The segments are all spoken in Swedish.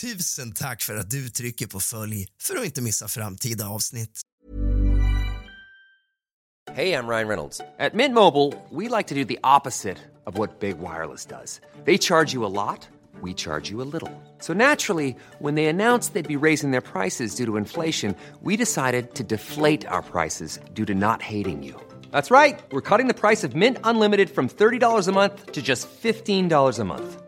tusen tack för att du trycker på följ för att inte missa framtida avsnitt. Hej, jag Ryan Reynolds. På Mint Mobile, we like to do the opposite of what Big Wireless does. They charge you a lot, we charge you a little. So naturally, when they announced they'd be raising their prices due to inflation, we decided to deflate our prices due to not hating you. That's right. We're cutting the price of Mint Unlimited from $30 a month to just $15 a month.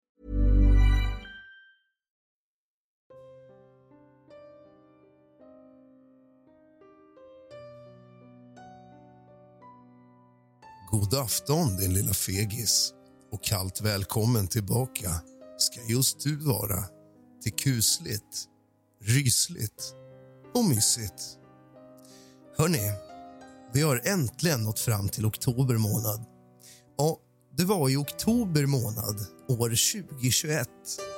God afton din lilla fegis och kallt välkommen tillbaka ska just du vara till kusligt, rysligt och mysigt. Hörni, vi har äntligen nått fram till oktober månad. Ja, det var i oktober månad år 2021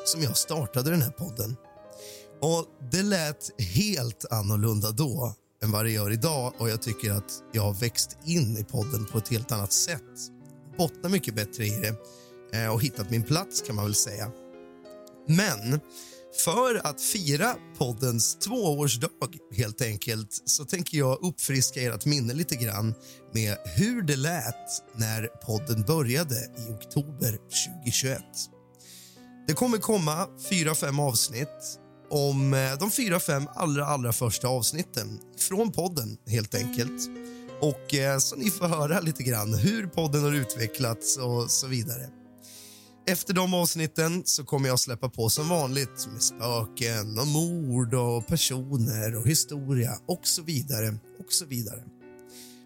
som jag startade den här podden. Och Det lät helt annorlunda då än vad det gör idag och jag tycker att jag har växt in i podden på ett helt annat sätt. Bottnar mycket bättre i det eh, och hittat min plats kan man väl säga. Men för att fira poddens tvåårsdag helt enkelt så tänker jag uppfriska ert minne lite grann med hur det lät när podden började i oktober 2021. Det kommer komma fyra, fem avsnitt om eh, de fyra, fem allra, allra första avsnitten från podden helt enkelt. Och eh, så ni får höra lite grann hur podden har utvecklats och så vidare. Efter de avsnitten så kommer jag släppa på som vanligt med spöken och mord och personer och historia och så vidare och så vidare.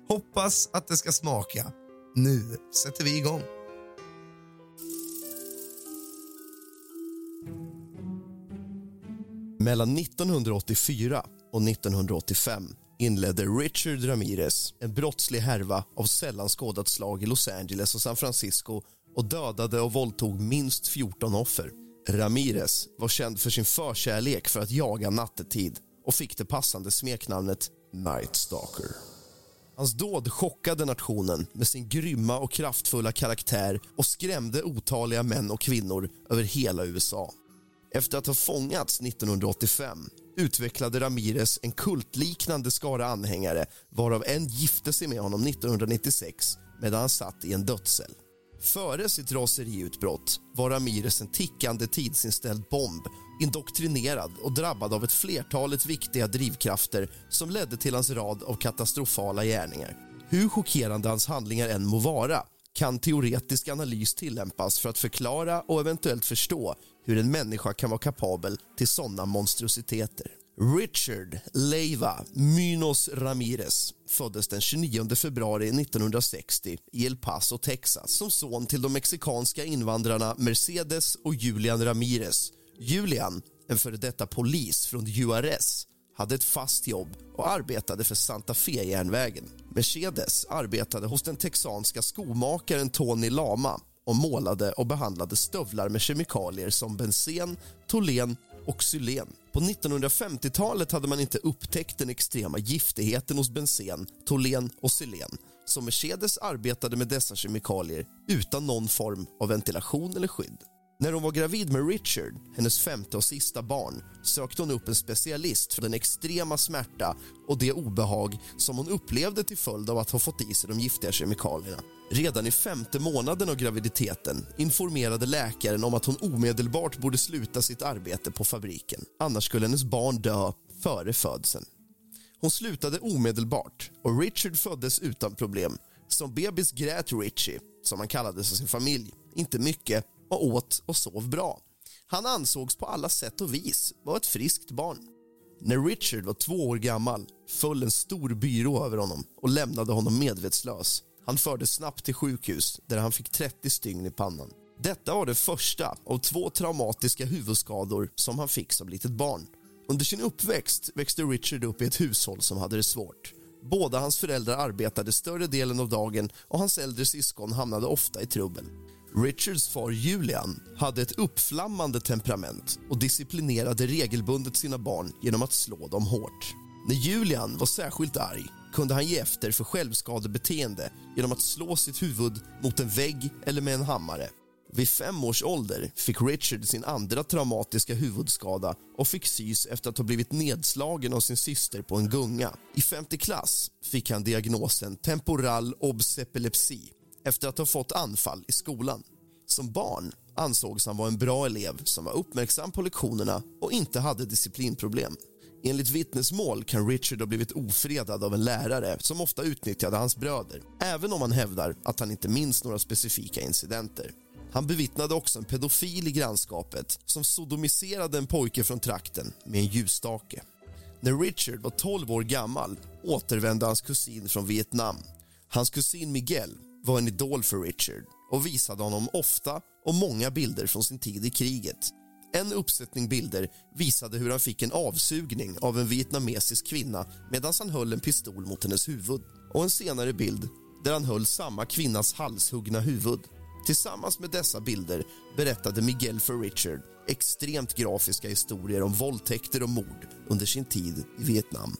Hoppas att det ska smaka. Nu sätter vi igång. Mellan 1984 och 1985 inledde Richard Ramirez en brottslig härva av sällan skådat slag i Los Angeles och San Francisco och dödade och våldtog minst 14 offer. Ramirez var känd för sin förkärlek för att jaga nattetid och fick det passande smeknamnet Night Stalker. Hans dåd chockade nationen med sin grymma och kraftfulla karaktär och skrämde otaliga män och kvinnor över hela USA. Efter att ha fångats 1985 utvecklade Ramirez en kultliknande skara anhängare varav en gifte sig med honom 1996 medan han satt i en dödscell. Före sitt raseriutbrott var Ramirez en tickande tidsinställd bomb indoktrinerad och drabbad av ett flertalet viktiga drivkrafter som ledde till hans rad av katastrofala gärningar. Hur chockerande hans handlingar än må vara kan teoretisk analys tillämpas för att förklara och eventuellt förstå hur en människa kan vara kapabel till såna monstruositeter. Richard Leiva Minos Ramirez föddes den 29 februari 1960 i El Paso, Texas som son till de mexikanska invandrarna Mercedes och Julian Ramirez. Julian, en före detta polis från URS hade ett fast jobb och arbetade för Santa Fe-järnvägen. Mercedes arbetade hos den texanska skomakaren Tony Lama och målade och behandlade stövlar med kemikalier som bensen, tolen och xylen. På 1950-talet hade man inte upptäckt den extrema giftigheten hos bensen, tolen och xylen så Mercedes arbetade med dessa kemikalier utan någon form av ventilation eller skydd. När hon var gravid med Richard, hennes femte och sista barn sökte hon upp en specialist för den extrema smärta och det obehag som hon upplevde till följd av att ha fått i sig de giftiga kemikalierna. Redan i femte månaden av graviditeten informerade läkaren om att hon omedelbart borde sluta sitt arbete på fabriken. Annars skulle hennes barn dö före födseln. Hon slutade omedelbart och Richard föddes utan problem. Som bebis grät Richie, som han kallades av sin familj, inte mycket och åt och sov bra. Han ansågs på alla sätt och vis vara ett friskt barn. När Richard var två år gammal föll en stor byrå över honom och lämnade honom medvetslös. Han fördes snabbt till sjukhus där han fick 30 stygn i pannan. Detta var det första av två traumatiska huvudskador som han fick som litet barn. Under sin uppväxt växte Richard upp i ett hushåll som hade det svårt. Båda hans föräldrar arbetade större delen av dagen och hans äldre syskon hamnade ofta i trubbel. Richards far Julian hade ett uppflammande temperament och disciplinerade regelbundet sina barn genom att slå dem hårt. När Julian var särskilt arg kunde han ge efter för självskadebeteende genom att slå sitt huvud mot en vägg eller med en hammare. Vid fem års ålder fick Richard sin andra traumatiska huvudskada och fick sys efter att ha blivit nedslagen av sin syster på en gunga. I femte klass fick han diagnosen temporal obsepilepsi efter att ha fått anfall i skolan. Som barn ansågs han vara en bra elev som var uppmärksam på lektionerna och inte hade disciplinproblem. Enligt vittnesmål kan Richard ha blivit ofredad av en lärare som ofta utnyttjade hans bröder även om han hävdar att han inte minns några specifika incidenter. Han bevittnade också en pedofil i grannskapet som sodomiserade en pojke från trakten med en ljusstake. När Richard var 12 år gammal återvände hans kusin från Vietnam. Hans kusin Miguel var en idol för Richard och visade honom ofta och många bilder från sin tid i kriget. En uppsättning bilder visade hur han fick en avsugning av en vietnamesisk kvinna medan han höll en pistol mot hennes huvud och en senare bild där han höll samma kvinnas halshuggna huvud. Tillsammans med dessa bilder berättade Miguel för Richard extremt grafiska historier om våldtäkter och mord under sin tid i Vietnam.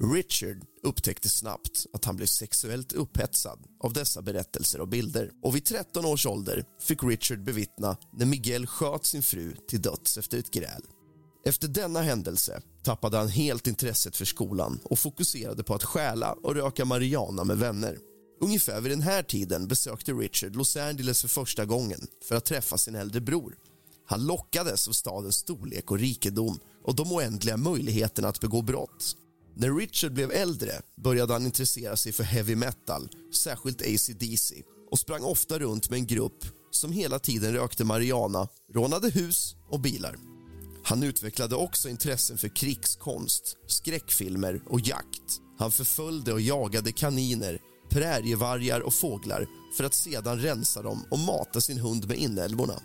Richard upptäckte snabbt att han blev sexuellt upphetsad av dessa berättelser och bilder. Och vid 13 års ålder fick Richard bevittna när Miguel sköt sin fru till döds efter ett gräl. Efter denna händelse tappade han helt intresset för skolan och fokuserade på att stjäla och röka marijuana med vänner. Ungefär vid den här tiden besökte Richard Los Angeles för första gången för att träffa sin äldre bror. Han lockades av stadens storlek och rikedom och de oändliga möjligheterna att begå brott. När Richard blev äldre började han intressera sig för heavy metal, särskilt AC/DC och sprang ofta runt med en grupp som hela tiden rökte marijuana, rånade hus och bilar. Han utvecklade också intressen för krigskonst, skräckfilmer och jakt. Han förföljde och jagade kaniner, prärievargar och fåglar för att sedan rensa dem och mata sin hund med inälvorna.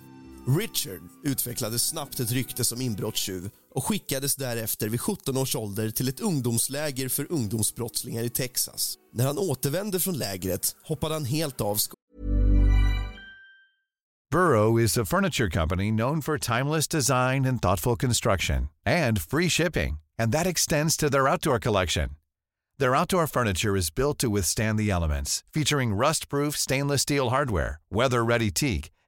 Richard utvecklade snabbt ett rykte som inbrottstjuv och skickades därefter vid 17 års ålder till ett ungdomsläger för ungdomsbrottslingar i Texas. När han återvände från lägret hoppade han helt av Burrow is a furniture company known for timeless design and thoughtful construction and free shipping, and that extends to their outdoor collection. Their outdoor furniture is built to withstand the elements, featuring rust-proof stainless steel hardware, weather-ready teak,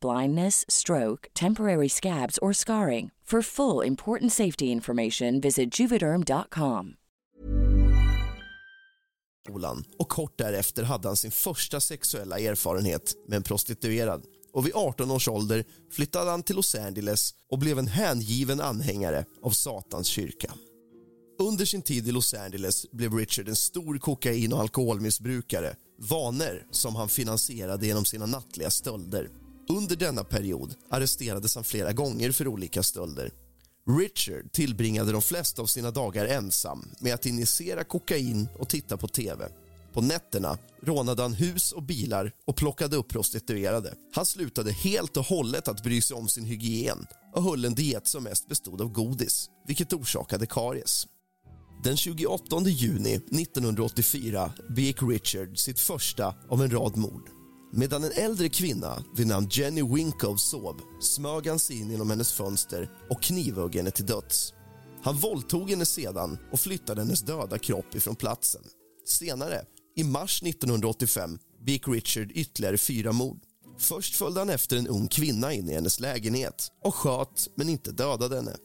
blindness, stroke, temporary scabs, or scarring. For full important safety information, visit juvederm.com. och kort därefter hade han sin första sexuella erfarenhet med en prostituerad. Och vid 18 års ålder flyttade han till Los Angeles och blev en hängiven anhängare av Satans kyrka. Under sin tid i Los Angeles blev Richard en stor kokain och alkoholmissbrukare vanor som han finansierade genom sina nattliga stölder. Under denna period arresterades han flera gånger för olika stölder. Richard tillbringade de flesta av sina dagar ensam med att injicera kokain och titta på tv. På nätterna rånade han hus och bilar och plockade upp prostituerade. Han slutade helt och hållet att bry sig om sin hygien och höll en diet som mest bestod av godis, vilket orsakade karies. Den 28 juni 1984 begick Richard sitt första av en rad mord. Medan en äldre kvinna vid namn Jenny Winkow sov smög han sig in genom hennes fönster och knivhögg henne till döds. Han våldtog henne sedan och flyttade hennes döda kropp ifrån platsen. Senare, i mars 1985, begick Richard ytterligare fyra mord. Först följde han efter en ung kvinna in i hennes lägenhet och sköt, men inte dödade henne.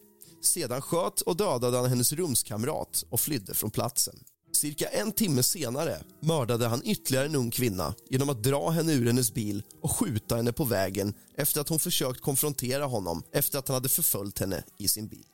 Sedan sköt och dödade han hennes rumskamrat och flydde från platsen. Cirka en timme senare mördade han ytterligare en ung kvinna genom att dra henne ur hennes bil och skjuta henne på vägen efter att hon försökt konfrontera honom efter att han hade förföljt henne i sin bil.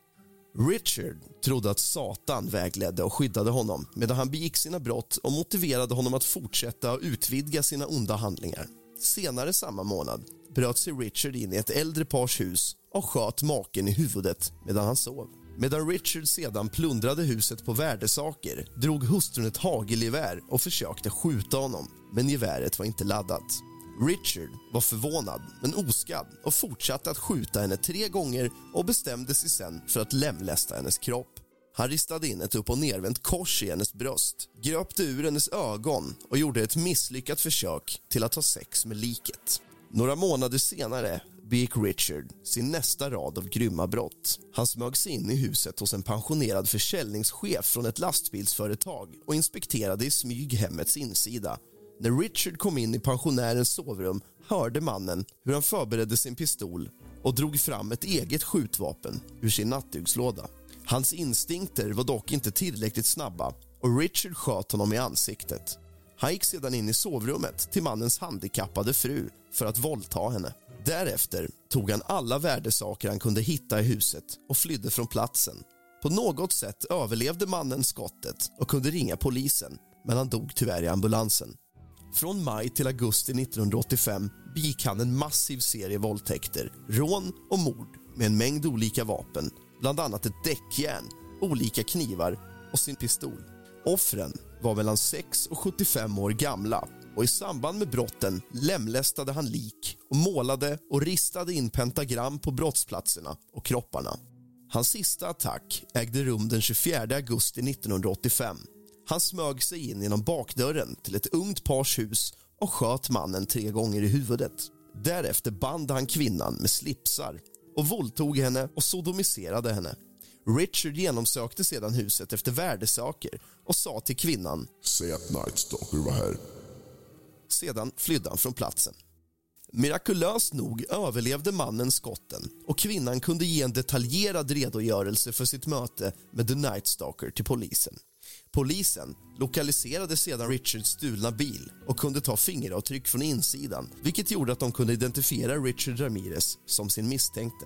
Richard trodde att Satan vägledde och skyddade honom medan han begick sina brott och motiverade honom att fortsätta och utvidga sina onda handlingar. Senare samma månad bröt sig Richard in i ett äldre pars hus och sköt maken i huvudet medan han sov. Medan Richard sedan plundrade huset på värdesaker drog hustrun ett hagelgevär och försökte skjuta honom, men geväret var inte laddat. Richard var förvånad, men oskadd och fortsatte att skjuta henne tre gånger och bestämde sig sen för att lemlästa hennes kropp. Han ristade in ett upp och nervänt kors i hennes bröst, gröpte ur hennes ögon och gjorde ett misslyckat försök till att ha sex med liket. Några månader senare begick Richard sin nästa rad av grymma brott. Han smög sig in i huset hos en pensionerad försäljningschef från ett lastbilsföretag och inspekterade i smyg hemmets insida. När Richard kom in i pensionärens sovrum hörde mannen hur han förberedde sin pistol och drog fram ett eget skjutvapen ur sin nattdukslåda. Hans instinkter var dock inte tillräckligt snabba och Richard sköt honom i ansiktet. Han gick sedan in i sovrummet till mannens handikappade fru för att våldta henne. Därefter tog han alla värdesaker han kunde hitta i huset och flydde från platsen. På något sätt överlevde mannen skottet och kunde ringa polisen, men han dog tyvärr i ambulansen. Från maj till augusti 1985 begick han en massiv serie våldtäkter, rån och mord med en mängd olika vapen, bland annat ett däckjärn, olika knivar och sin pistol. Offren var mellan 6 och 75 år gamla och i samband med brotten lemlästade han lik och målade och ristade in pentagram på brottsplatserna och kropparna. Hans sista attack ägde rum den 24 augusti 1985. Han smög sig in genom bakdörren till ett ungt pars hus och sköt mannen tre gånger i huvudet. Därefter band han kvinnan med slipsar och våldtog henne och sodomiserade henne. Richard genomsökte sedan huset efter värdesaker och sa till kvinnan Säg att Night Stalker var här. Sedan flydde han från platsen. Mirakulöst nog överlevde mannen skotten och kvinnan kunde ge en detaljerad redogörelse för sitt möte med The Night Stalker till polisen. Polisen lokaliserade sedan Richards stulna bil och kunde ta fingeravtryck från insidan vilket gjorde att de kunde identifiera Richard Ramirez som sin misstänkte.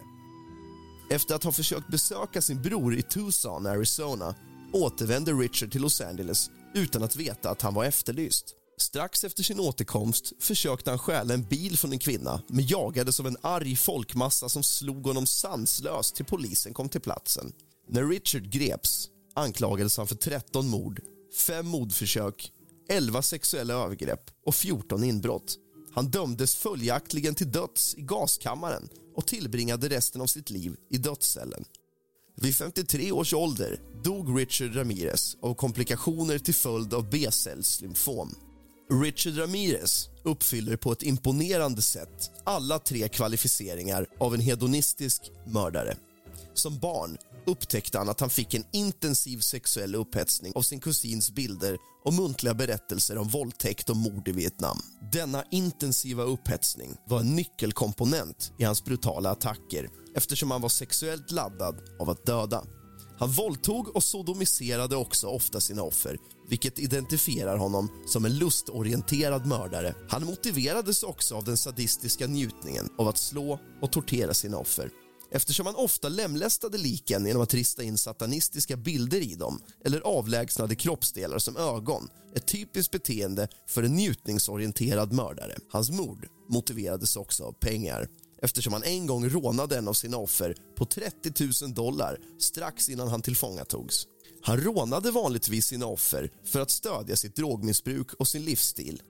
Efter att ha försökt besöka sin bror i Tucson, Arizona återvände Richard till Los Angeles utan att veta att han var efterlyst. Strax efter sin återkomst försökte han stjäla en bil från en kvinna men jagades av en arg folkmassa som slog honom sanslöst till polisen kom till platsen. När Richard greps anklagades han för 13 mord, 5 mordförsök, 11 sexuella övergrepp och 14 inbrott. Han dömdes följaktligen till döds i gaskammaren och tillbringade resten av sitt liv i dödscellen. Vid 53 års ålder dog Richard Ramirez av komplikationer till följd av B-cellslymfom. Richard Ramirez uppfyller på ett imponerande sätt alla tre kvalificeringar av en hedonistisk mördare. Som barn upptäckte han att han fick en intensiv sexuell upphetsning av sin kusins bilder och muntliga berättelser om våldtäkt och mord i Vietnam. Denna intensiva upphetsning var en nyckelkomponent i hans brutala attacker eftersom han var sexuellt laddad av att döda. Han våldtog och sodomiserade också ofta sina offer vilket identifierar honom som en lustorienterad mördare. Han motiverades också av den sadistiska njutningen av att slå och tortera sina offer eftersom han ofta lemlästade liken genom att rista in satanistiska bilder i dem eller avlägsnade kroppsdelar som ögon ett typiskt beteende för en njutningsorienterad mördare. Hans mord motiverades också av pengar eftersom han en gång rånade en av sina offer på 30 000 dollar strax innan han tillfångatogs. Han rånade vanligtvis sina offer för att stödja sitt drogmissbruk och sin livsstil.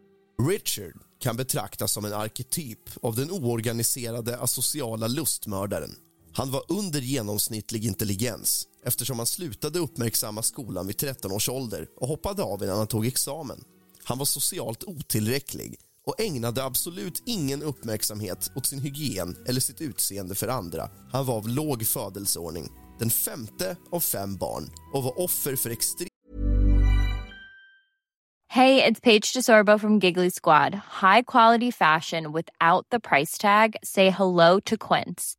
Richard kan betraktas som en arketyp av den oorganiserade asociala lustmördaren. Han var under genomsnittlig intelligens eftersom han slutade uppmärksamma skolan vid 13 års ålder och hoppade av innan han tog examen. Han var socialt otillräcklig och ägnade absolut ingen uppmärksamhet åt sin hygien eller sitt utseende för andra. Han var av låg födelseordning, den femte av fem barn och var offer för extrem Hej, det är Paige DeSorbo från Giggly Squad. High quality fashion without the price tag. Say hello to Quince.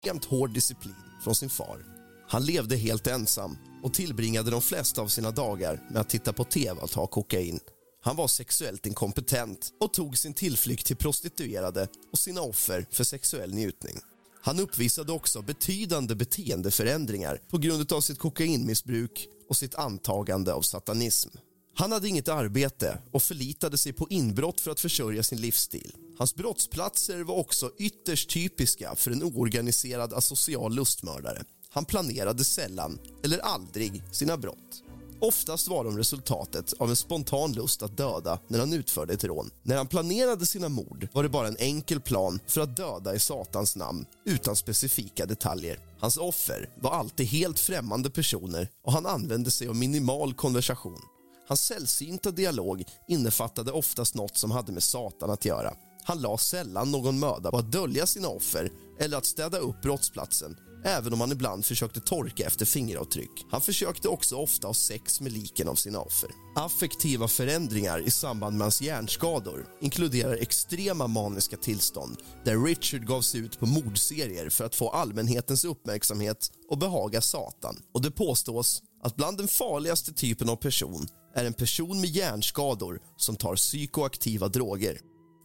Extremt hård disciplin från sin far. Han levde helt ensam och tillbringade de flesta av sina dagar med att titta på tv och ta kokain. Han var sexuellt inkompetent och tog sin tillflykt till prostituerade och sina offer för sexuell njutning. Han uppvisade också betydande beteendeförändringar på grund av sitt kokainmissbruk och sitt antagande av satanism. Han hade inget arbete och förlitade sig på inbrott för att försörja sin livsstil. Hans brottsplatser var också ytterst typiska för en oorganiserad asocial lustmördare. Han planerade sällan, eller aldrig, sina brott. Oftast var de resultatet av en spontan lust att döda när han utförde ett rån. När han planerade sina mord var det bara en enkel plan för att döda i Satans namn utan specifika detaljer. Hans offer var alltid helt främmande personer och han använde sig av minimal konversation. Hans sällsynta dialog innefattade oftast något som hade med Satan att göra. Han la sällan någon möda på att dölja sina offer eller att städa upp brottsplatsen även om han ibland försökte torka efter fingeravtryck. Han försökte också ofta ha sex med liken av sina offer. Affektiva förändringar i samband med hans hjärnskador inkluderar extrema maniska tillstånd där Richard gav sig ut på mordserier för att få allmänhetens uppmärksamhet och behaga Satan. Och Det påstås att bland den farligaste typen av person är en person med hjärnskador som tar psykoaktiva droger.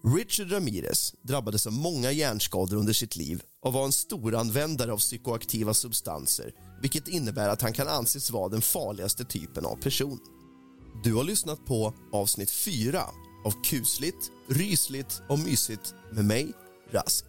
Richard Ramirez drabbades av många hjärnskador under sitt liv och var en stor användare av psykoaktiva substanser vilket innebär att han kan anses vara den farligaste typen av person. Du har lyssnat på avsnitt 4 av kusligt, rysligt och mysigt med mig, Rask.